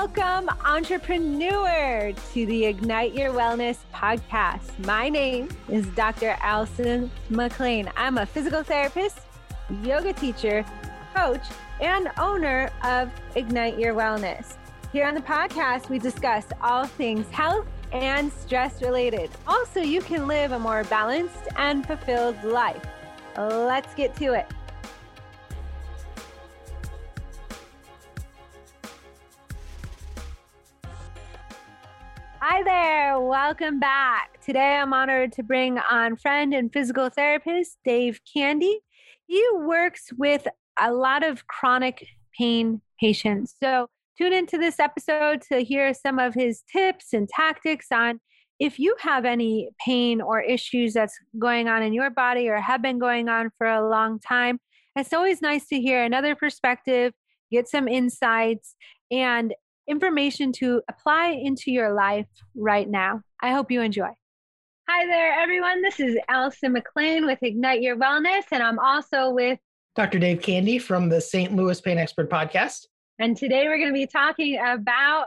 Welcome, entrepreneur, to the Ignite Your Wellness podcast. My name is Dr. Allison McLean. I'm a physical therapist, yoga teacher, coach, and owner of Ignite Your Wellness. Here on the podcast, we discuss all things health and stress related. Also, you can live a more balanced and fulfilled life. Let's get to it. Hi there, welcome back. Today I'm honored to bring on friend and physical therapist Dave Candy. He works with a lot of chronic pain patients. So tune into this episode to hear some of his tips and tactics on if you have any pain or issues that's going on in your body or have been going on for a long time. It's always nice to hear another perspective, get some insights, and information to apply into your life right now. I hope you enjoy. Hi there, everyone. This is Allison McLean with Ignite Your Wellness, and I'm also with Dr. Dave Candy from the St. Louis Pain Expert Podcast. And today we're going to be talking about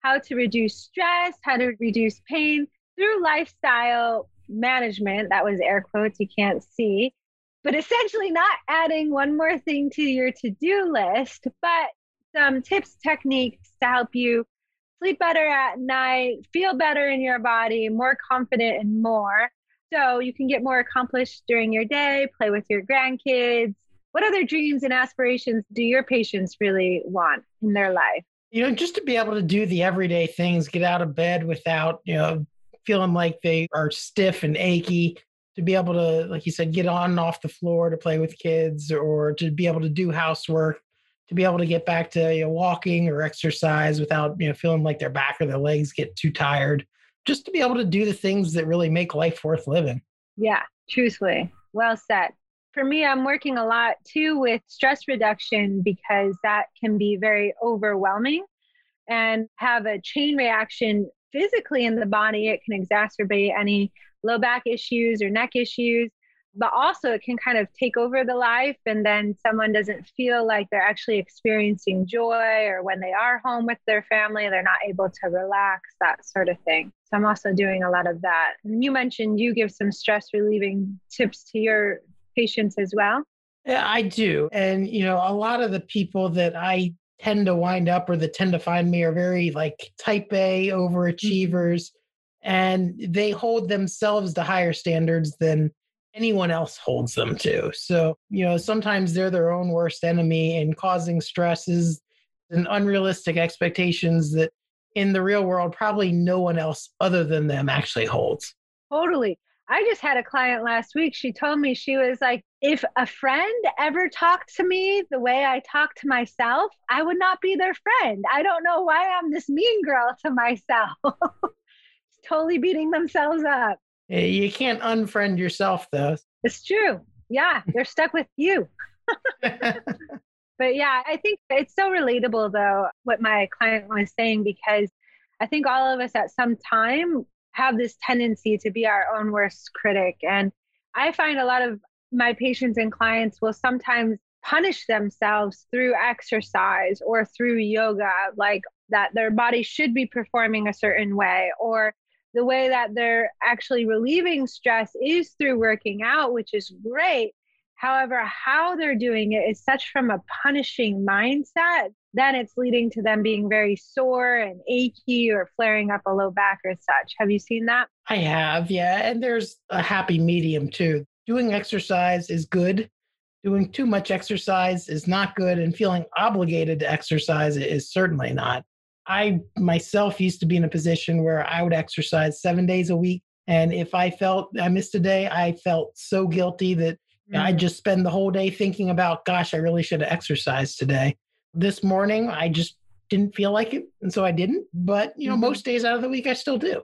how to reduce stress, how to reduce pain through lifestyle management. That was air quotes, you can't see. But essentially, not adding one more thing to your to do list, but some tips, techniques to help you sleep better at night, feel better in your body, more confident, and more. So you can get more accomplished during your day, play with your grandkids. What other dreams and aspirations do your patients really want in their life? You know, just to be able to do the everyday things, get out of bed without, you know, feeling like they are stiff and achy, to be able to, like you said, get on and off the floor to play with kids or to be able to do housework to be able to get back to you know, walking or exercise without you know feeling like their back or their legs get too tired. Just to be able to do the things that really make life worth living. Yeah truthfully. Well said. For me i'm working a lot too with stress reduction because that can be very overwhelming and have a chain reaction physically in the body. It can exacerbate any low back issues or neck issues but also it can kind of take over the life and then someone doesn't feel like they're actually experiencing joy or when they are home with their family they're not able to relax that sort of thing. So i'm also doing a lot of that. And you mentioned you give some stress relieving tips to your patients as well. Yeah i do. And you know a lot of the people that i tend to wind up or that tend to find me are very like type a overachievers mm-hmm. and they hold themselves to higher standards than anyone else holds them to. So, you know, sometimes they're their own worst enemy and causing stresses and unrealistic expectations that in the real world, probably no one else other than them actually holds. Totally. I just had a client last week. She told me, she was like, if a friend ever talked to me the way I talk to myself, I would not be their friend. I don't know why I'm this mean girl to myself. totally beating themselves up. Eh, you can't unfriend yourself, though. It's true. Yeah, they're stuck with you. but yeah, I think it's so relatable, though, what my client was saying, because I think all of us at some time have this tendency to be our own worst critic. And I find a lot of my patients and clients will sometimes punish themselves through exercise or through yoga, like that their body should be performing a certain way, or the way that they're actually relieving stress is through working out, which is great. However, how they're doing it is such from a punishing mindset, then it's leading to them being very sore and achy or flaring up a low back or such. Have you seen that? I have, yeah. And there's a happy medium too. Doing exercise is good. Doing too much exercise is not good. And feeling obligated to exercise is certainly not. I myself used to be in a position where I would exercise seven days a week. And if I felt I missed a day, I felt so guilty that mm. I'd just spend the whole day thinking about, gosh, I really should have exercised today. This morning, I just didn't feel like it. And so I didn't. But, you know, mm-hmm. most days out of the week, I still do.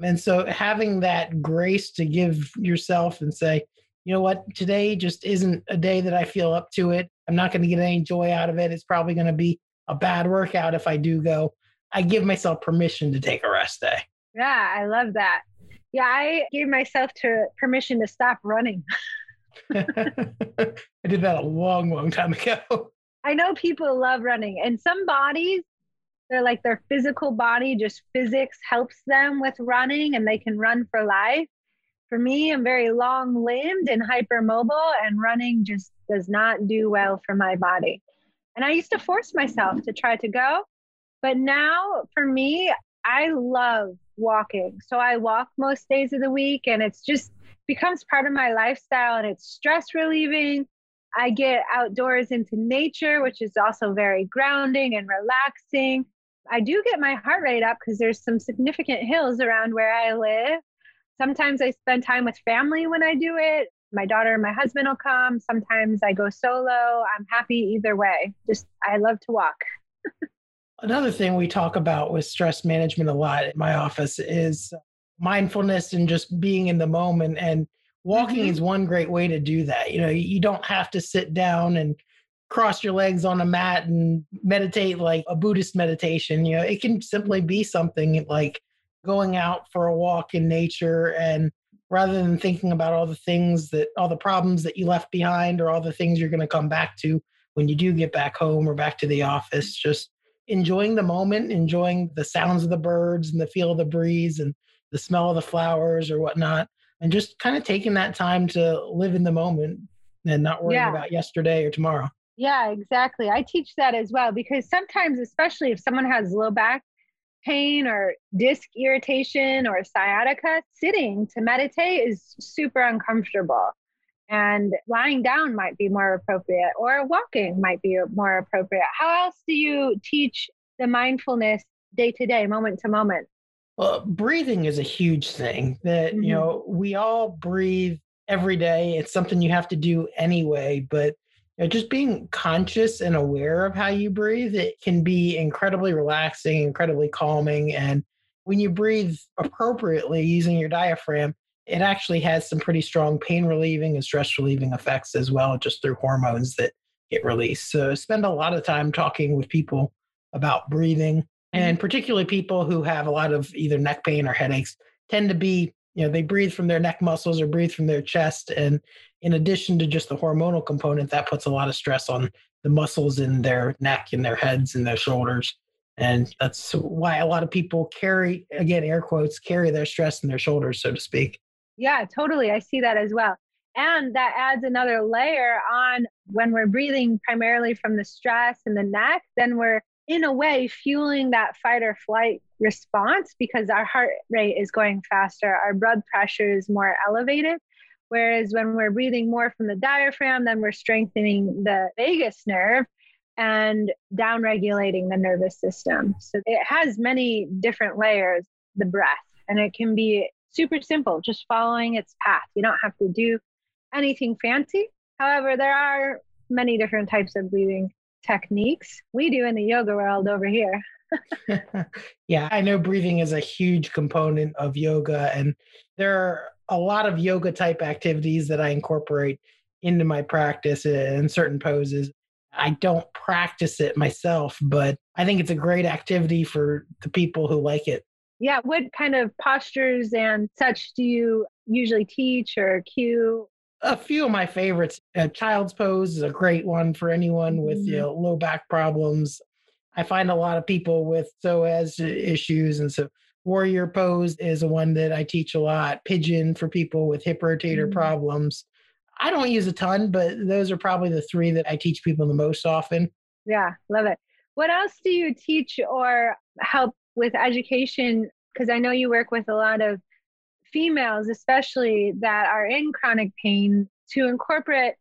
And so having that grace to give yourself and say, you know what, today just isn't a day that I feel up to it. I'm not going to get any joy out of it. It's probably going to be a bad workout if I do go. I give myself permission to take a rest day. Yeah, I love that. Yeah, I gave myself to permission to stop running. I did that a long, long time ago. I know people love running, and some bodies they're like their physical body, just physics helps them with running and they can run for life. For me, I'm very long limbed and hypermobile, and running just does not do well for my body. And I used to force myself to try to go. But now for me, I love walking. So I walk most days of the week and it's just becomes part of my lifestyle and it's stress relieving. I get outdoors into nature, which is also very grounding and relaxing. I do get my heart rate up because there's some significant hills around where I live. Sometimes I spend time with family when I do it. My daughter and my husband will come. Sometimes I go solo. I'm happy either way. Just, I love to walk. Another thing we talk about with stress management a lot in my office is mindfulness and just being in the moment. And walking mm-hmm. is one great way to do that. You know, you don't have to sit down and cross your legs on a mat and meditate like a Buddhist meditation. You know, it can simply be something like going out for a walk in nature and rather than thinking about all the things that all the problems that you left behind or all the things you're going to come back to when you do get back home or back to the office just enjoying the moment, enjoying the sounds of the birds and the feel of the breeze and the smell of the flowers or whatnot, and just kind of taking that time to live in the moment and not worrying yeah. about yesterday or tomorrow. Yeah, exactly. I teach that as well because sometimes, especially if someone has low back pain or disc irritation or sciatica, sitting to meditate is super uncomfortable and lying down might be more appropriate or walking might be more appropriate. How else do you teach the mindfulness day to day moment to moment? Well breathing is a huge thing that mm-hmm. you know we all breathe every day. It's something you have to do anyway but you know, just being conscious and aware of how you breathe it can be incredibly relaxing incredibly calming and when you breathe appropriately using your diaphragm it actually has some pretty strong pain relieving and stress relieving effects as well, just through hormones that get released. So, spend a lot of time talking with people about breathing, and mm-hmm. particularly people who have a lot of either neck pain or headaches tend to be, you know, they breathe from their neck muscles or breathe from their chest. And in addition to just the hormonal component, that puts a lot of stress on the muscles in their neck and their heads and their shoulders. And that's why a lot of people carry, again, air quotes, carry their stress in their shoulders, so to speak. Yeah, totally. I see that as well. And that adds another layer on when we're breathing primarily from the stress in the neck, then we're in a way fueling that fight or flight response because our heart rate is going faster, our blood pressure is more elevated. Whereas when we're breathing more from the diaphragm, then we're strengthening the vagus nerve and down regulating the nervous system. So it has many different layers, the breath, and it can be super simple, just following its path. You don't have to do anything fancy. However, there are many different types of breathing techniques. We do in the yoga world over here. yeah, I know breathing is a huge component of yoga, and there are a lot of yoga type activities that I incorporate into my practice in certain poses. I don't practice it myself, but I think it's a great activity for the people who like it yeah, what kind of postures and such do you usually teach or cue? A few of my favorites. Uh, child's pose is a great one for anyone with mm-hmm. you know, low back problems. I find a lot of people with psoas issues, and so warrior pose is a one that I teach a lot. Pigeon for people with hip rotator mm-hmm. problems. I don't use a ton, but those are probably the three that I teach people the most often. Yeah, love it. What else do you teach or help with education, because I know you work with a lot of females, especially that are in chronic pain, to incorporate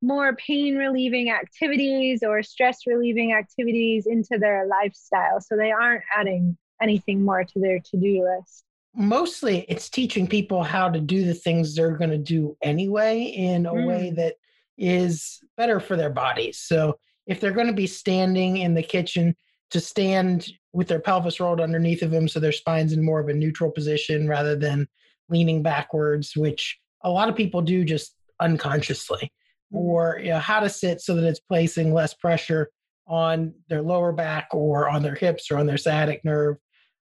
more pain relieving activities or stress relieving activities into their lifestyle so they aren't adding anything more to their to do list. Mostly it's teaching people how to do the things they're going to do anyway in a mm. way that is better for their bodies. So if they're going to be standing in the kitchen to stand with their pelvis rolled underneath of them so their spine's in more of a neutral position rather than leaning backwards, which a lot of people do just unconsciously, mm-hmm. or you know, how to sit so that it's placing less pressure on their lower back or on their hips or on their sciatic nerve,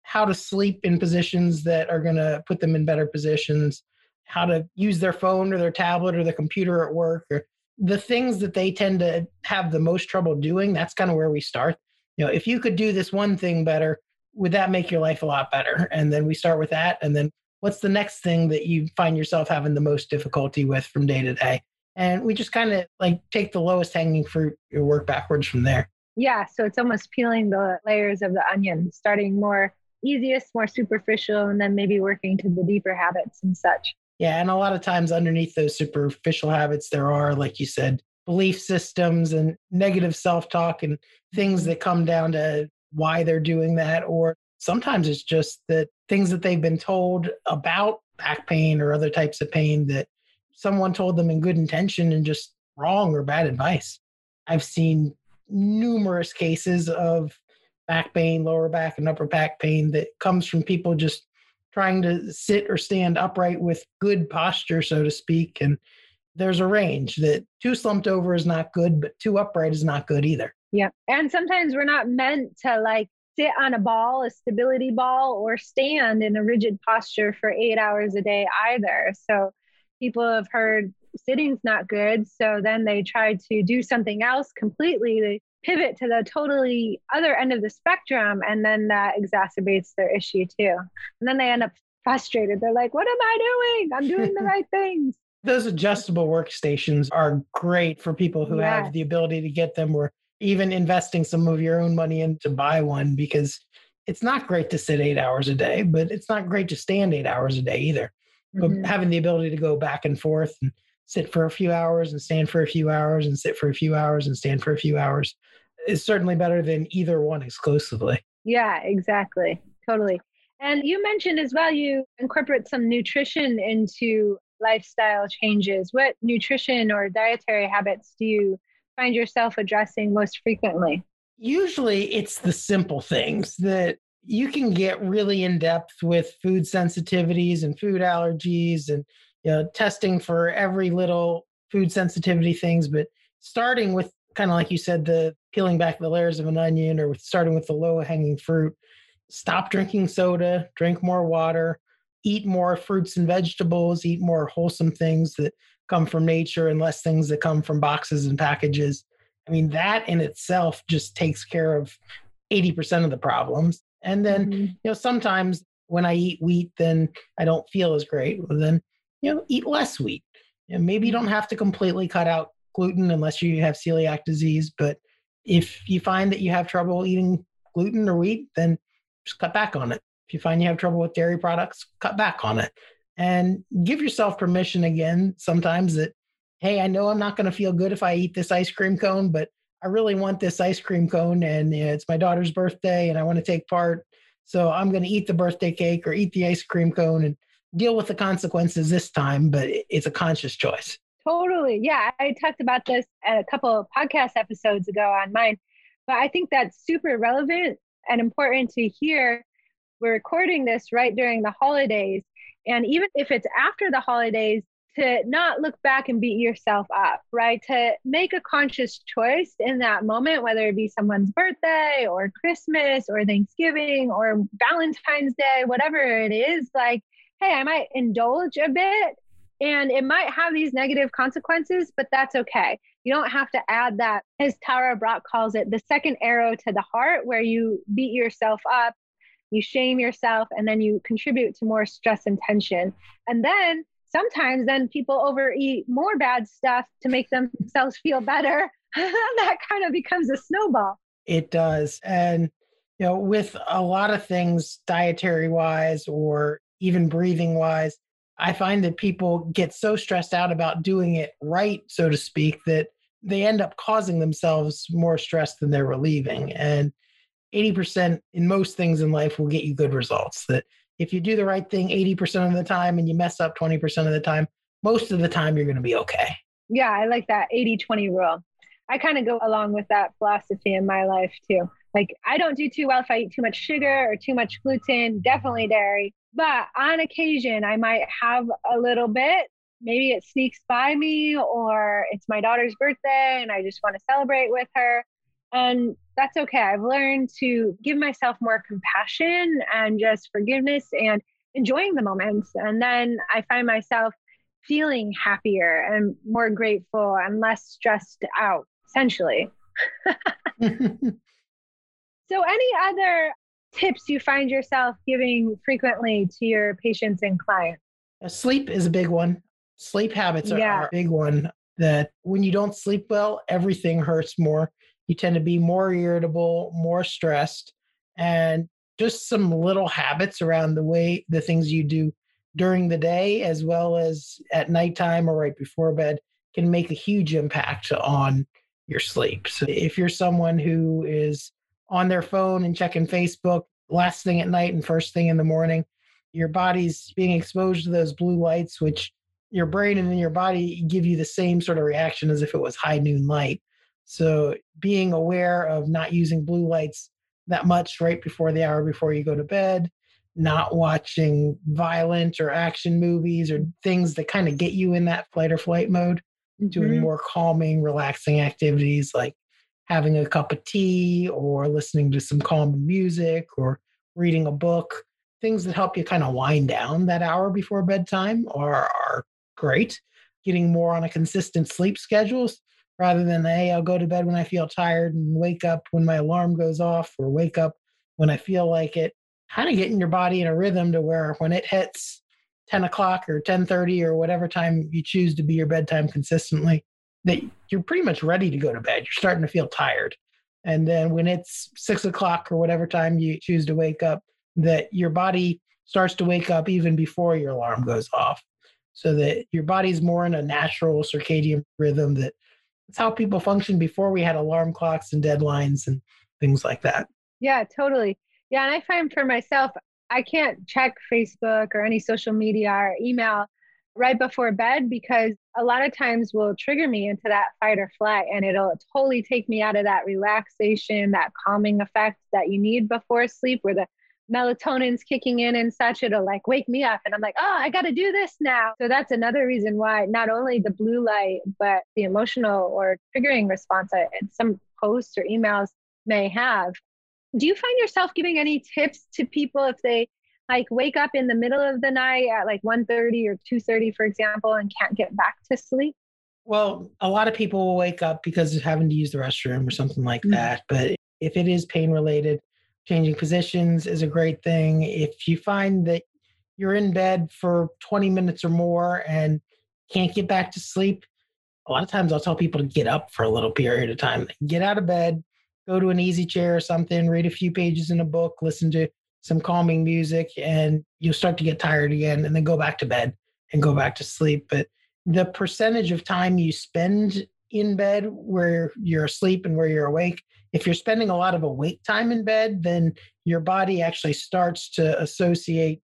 how to sleep in positions that are going to put them in better positions, how to use their phone or their tablet or the computer at work, or the things that they tend to have the most trouble doing. That's kind of where we start you know, if you could do this one thing better, would that make your life a lot better? And then we start with that. And then what's the next thing that you find yourself having the most difficulty with from day to day? And we just kind of like take the lowest hanging fruit and work backwards from there. Yeah. So it's almost peeling the layers of the onion, starting more easiest, more superficial, and then maybe working to the deeper habits and such. Yeah. And a lot of times underneath those superficial habits, there are, like you said, belief systems and negative self talk and things that come down to why they're doing that. Or sometimes it's just that things that they've been told about back pain or other types of pain that someone told them in good intention and just wrong or bad advice. I've seen numerous cases of back pain, lower back, and upper back pain that comes from people just trying to sit or stand upright with good posture, so to speak. And there's a range that too slumped over is not good, but too upright is not good either. Yeah. And sometimes we're not meant to like sit on a ball, a stability ball, or stand in a rigid posture for eight hours a day either. So people have heard sitting's not good. So then they try to do something else completely. They pivot to the totally other end of the spectrum. And then that exacerbates their issue too. And then they end up frustrated. They're like, what am I doing? I'm doing the right things. Those adjustable workstations are great for people who have the ability to get them or even investing some of your own money in to buy one because it's not great to sit eight hours a day, but it's not great to stand eight hours a day either. Mm-hmm. But having the ability to go back and forth and sit for a few hours and stand for a few hours and sit for a few hours and stand for a few hours is certainly better than either one exclusively. Yeah, exactly. Totally. And you mentioned as well, you incorporate some nutrition into lifestyle changes. What nutrition or dietary habits do you find yourself addressing most frequently? Usually it's the simple things that you can get really in depth with food sensitivities and food allergies and you know testing for every little food sensitivity things but starting with kind of like you said the peeling back the layers of an onion or starting with the low hanging fruit stop drinking soda drink more water eat more fruits and vegetables, eat more wholesome things that come from nature and less things that come from boxes and packages. I mean, that in itself just takes care of 80% of the problems. And then, mm-hmm. you know, sometimes when I eat wheat, then I don't feel as great. Well, then, you know, eat less wheat. And maybe you don't have to completely cut out gluten unless you have celiac disease. But if you find that you have trouble eating gluten or wheat, then just cut back on it. If you find you have trouble with dairy products, cut back on it and give yourself permission again sometimes that, hey, I know I'm not going to feel good if I eat this ice cream cone, but I really want this ice cream cone and it's my daughter's birthday and I want to take part. So I'm going to eat the birthday cake or eat the ice cream cone and deal with the consequences this time, but it's a conscious choice. Totally. Yeah. I talked about this at a couple podcast episodes ago on mine, but I think that's super relevant and important to hear we're recording this right during the holidays. And even if it's after the holidays, to not look back and beat yourself up, right? To make a conscious choice in that moment, whether it be someone's birthday or Christmas or Thanksgiving or Valentine's Day, whatever it is, like, hey, I might indulge a bit and it might have these negative consequences, but that's okay. You don't have to add that, as Tara Brach calls it, the second arrow to the heart, where you beat yourself up you shame yourself and then you contribute to more stress and tension. And then sometimes then people overeat more bad stuff to make themselves feel better. That kind of becomes a snowball. It does. And you know with a lot of things dietary wise or even breathing wise i find that people get so stressed out about doing it right so to speak that they end up causing themselves more stress than they're relieving. And 80% in most things in life will get you good results. That if you do the right thing 80% of the time and you mess up 20% of the time, most of the time you're going to be okay. Yeah, I like that 80 20 rule. I kind of go along with that philosophy in my life too. Like, I don't do too well if I eat too much sugar or too much gluten, definitely dairy. But on occasion, I might have a little bit. Maybe it sneaks by me, or it's my daughter's birthday and I just want to celebrate with her. And that's okay. I've learned to give myself more compassion and just forgiveness and enjoying the moments. And then I find myself feeling happier and more grateful and less stressed out, essentially. So, any other tips you find yourself giving frequently to your patients and clients? Uh, sleep is a big one. Sleep habits are, yeah. are a big one. That when you don't sleep well, everything hurts more. You tend to be more irritable, more stressed, and just some little habits around the way the things you do during the day as well as at nighttime or right before bed can make a huge impact on your sleep. So if you're someone who is on their phone and checking Facebook last thing at night and first thing in the morning, your body's being exposed to those blue lights, which your brain and then your body give you the same sort of reaction as if it was high noon light. So being aware of not using blue lights that much right before the hour before you go to bed, not watching violent or action movies or things that kind of get you in that flight or flight mode, mm-hmm. doing more calming, relaxing activities like having a cup of tea or listening to some calm music or reading a book. Things that help you kind of wind down that hour before bedtime are, are great. Getting more on a consistent sleep schedule rather than, hey, I'll go to bed when I feel tired and wake up when my alarm goes off or wake up when I feel like it. Kind of getting your body in a rhythm to where when it hits 10 o'clock or 10.30 or whatever time you choose to be your bedtime consistently, that you're pretty much ready to go to bed. You're starting to feel tired. And then when it's six o'clock or whatever time you choose to wake up, that your body starts to wake up even before your alarm goes off. So that your body's more in a natural circadian rhythm that it's how people functioned before we had alarm clocks and deadlines and things like that. Yeah, totally. Yeah, and I find for myself, I can't check Facebook or any social media or email right before bed because a lot of times will trigger me into that fight or flight and it'll totally take me out of that relaxation, that calming effect that you need before sleep where the melatonin's kicking in and such, it'll like wake me up. And I'm like, oh, I got to do this now. So that's another reason why not only the blue light, but the emotional or triggering response that some posts or emails may have. Do you find yourself giving any tips to people if they like wake up in the middle of the night at like 1.30 or 2.30 for example and can't get back to sleep well a lot of people will wake up because of having to use the restroom or something like mm-hmm. that but if it is pain related changing positions is a great thing. If you find that you're in bed for 20 minutes or more and can't get back to sleep, a lot of times I'll tell people to get up for a little period of time. Get out of bed, go to an easy chair or something, read a few pages in a book, listen to some calming music, and you'll start to get tired again and then go back to bed and go back to sleep. But the percentage of time you spend in bed where you're asleep and where you're awake if you're spending a lot of awake time in bed, then your body actually starts to associate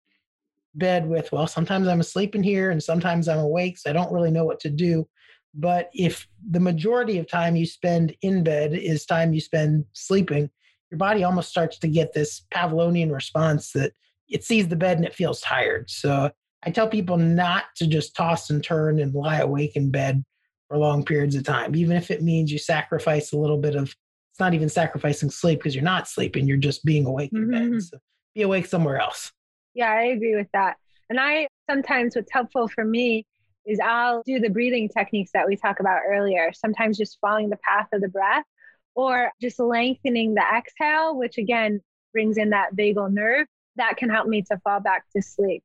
bed with, well, sometimes I'm asleep in here and sometimes I'm awake, so I don't really know what to do. But if the majority of time you spend in bed is time you spend sleeping, your body almost starts to get this Pavlovian response that it sees the bed and it feels tired. So I tell people not to just toss and turn and lie awake in bed for long periods of time, even if it means you sacrifice a little bit of it's not even sacrificing sleep because you're not sleeping you're just being awake in mm-hmm. bed so be awake somewhere else yeah i agree with that and i sometimes what's helpful for me is i'll do the breathing techniques that we talked about earlier sometimes just following the path of the breath or just lengthening the exhale which again brings in that vagal nerve that can help me to fall back to sleep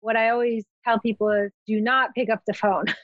what i always tell people is do not pick up the phone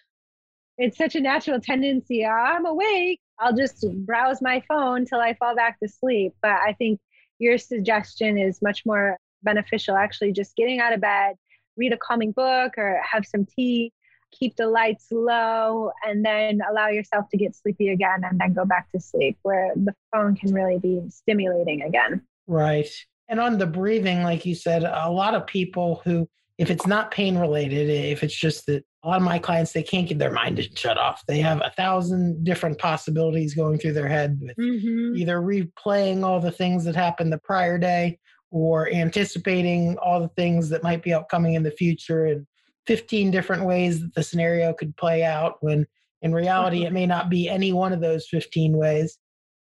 it's such a natural tendency. I'm awake. I'll just browse my phone till I fall back to sleep. But I think your suggestion is much more beneficial. Actually, just getting out of bed, read a calming book or have some tea, keep the lights low, and then allow yourself to get sleepy again and then go back to sleep, where the phone can really be stimulating again. Right. And on the breathing, like you said, a lot of people who, if it's not pain related, if it's just that a lot of my clients they can't get their mind shut off they have a thousand different possibilities going through their head with mm-hmm. either replaying all the things that happened the prior day or anticipating all the things that might be upcoming in the future and 15 different ways that the scenario could play out when in reality mm-hmm. it may not be any one of those 15 ways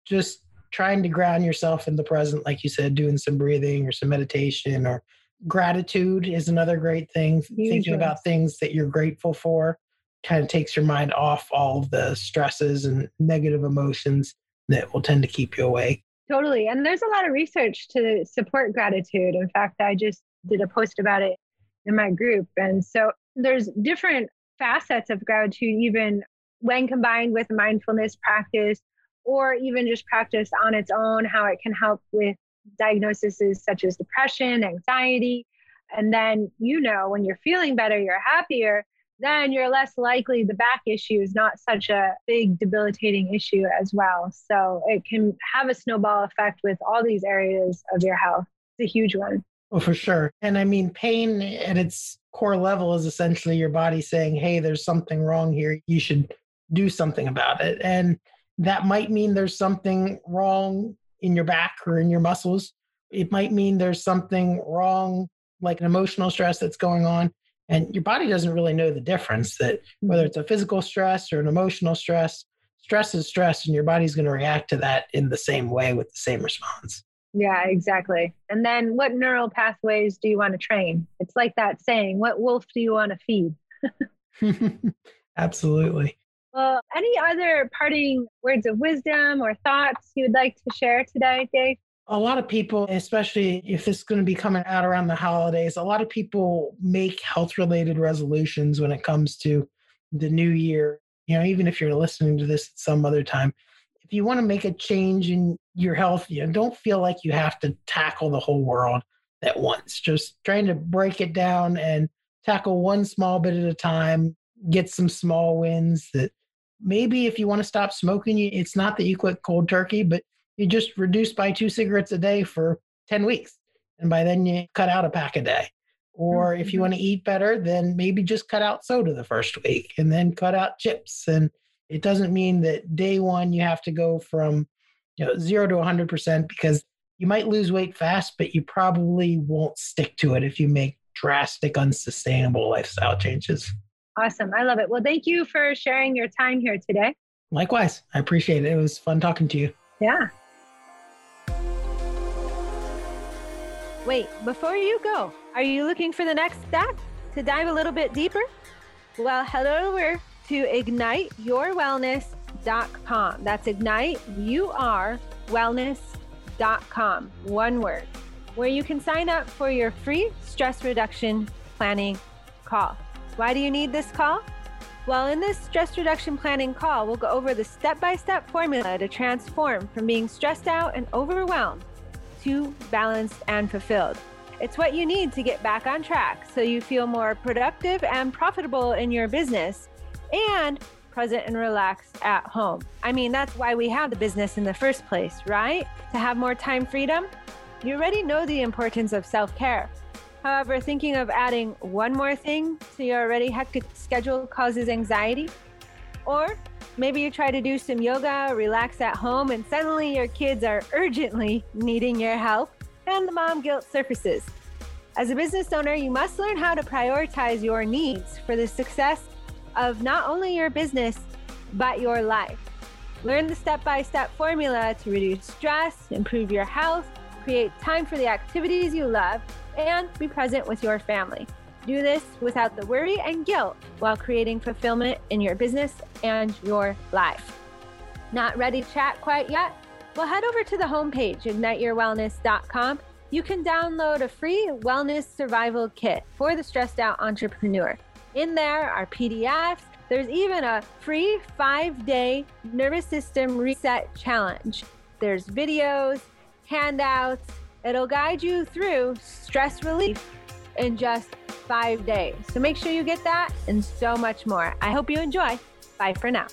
just trying to ground yourself in the present like you said doing some breathing or some meditation or gratitude is another great thing. Thinking about things that you're grateful for kind of takes your mind off all of the stresses and negative emotions that will tend to keep you awake. Totally. And there's a lot of research to support gratitude. In fact, I just did a post about it in my group. And so there's different facets of gratitude, even when combined with mindfulness practice or even just practice on its own, how it can help with diagnoses such as depression, anxiety. And then, you know, when you're feeling better, you're happier, then you're less likely the back issue is not such a big debilitating issue as well. So it can have a snowball effect with all these areas of your health. It's a huge one. Oh, for sure. And I mean, pain at its core level is essentially your body saying, hey, there's something wrong here. You should do something about it. And that might mean there's something wrong in your back or in your muscles. It might mean there's something wrong, like an emotional stress that's going on. And your body doesn't really know the difference that whether mm-hmm. it's a physical stress or an emotional stress, stress is stress, and your body's going to react to that in the same way with the same response. Yeah, exactly. And then what neural pathways do you want to train? It's like that saying, what wolf do you want to feed? Absolutely. Well, any other parting words of wisdom or thoughts you would like to share today, Dave? A lot of people, especially if this is going to be coming out around the holidays, a lot of people make health related resolutions when it comes to the new year. You know, even if you're listening to this at some other time, if you want to make a change in your health, you know, don't feel like you have to tackle the whole world at once. Just trying to break it down and tackle one small bit at a time, get some small wins that maybe if you want to stop smoking, it's not that you quit cold turkey, but you just reduce by two cigarettes a day for 10 weeks. And by then you cut out a pack a day. Or if you mm-hmm. want to eat better, then maybe just cut out soda the first week and then cut out chips. And it doesn't mean that day one you have to go from you know, zero to 100% because you might lose weight fast, but you probably won't stick to it if you make drastic, unsustainable lifestyle changes. Awesome. I love it. Well, thank you for sharing your time here today. Likewise. I appreciate it. It was fun talking to you. Yeah. Wait, before you go, are you looking for the next step to dive a little bit deeper? Well, head over to igniteyourwellness.com. That's ignite, you are wellness.com, one word, where you can sign up for your free stress reduction planning call. Why do you need this call? Well, in this stress reduction planning call, we'll go over the step by step formula to transform from being stressed out and overwhelmed to balanced and fulfilled. It's what you need to get back on track so you feel more productive and profitable in your business and present and relaxed at home. I mean, that's why we have the business in the first place, right? To have more time freedom. You already know the importance of self care. However, thinking of adding one more thing to your already hectic schedule causes anxiety. Or Maybe you try to do some yoga, relax at home, and suddenly your kids are urgently needing your help, and the mom guilt surfaces. As a business owner, you must learn how to prioritize your needs for the success of not only your business, but your life. Learn the step by step formula to reduce stress, improve your health, create time for the activities you love, and be present with your family. Do this without the worry and guilt while creating fulfillment in your business and your life. Not ready to chat quite yet? Well, head over to the homepage, igniteyourwellness.com. You can download a free wellness survival kit for the stressed out entrepreneur. In there are PDFs. There's even a free five day nervous system reset challenge. There's videos, handouts. It'll guide you through stress relief in just five days. So make sure you get that and so much more. I hope you enjoy. Bye for now.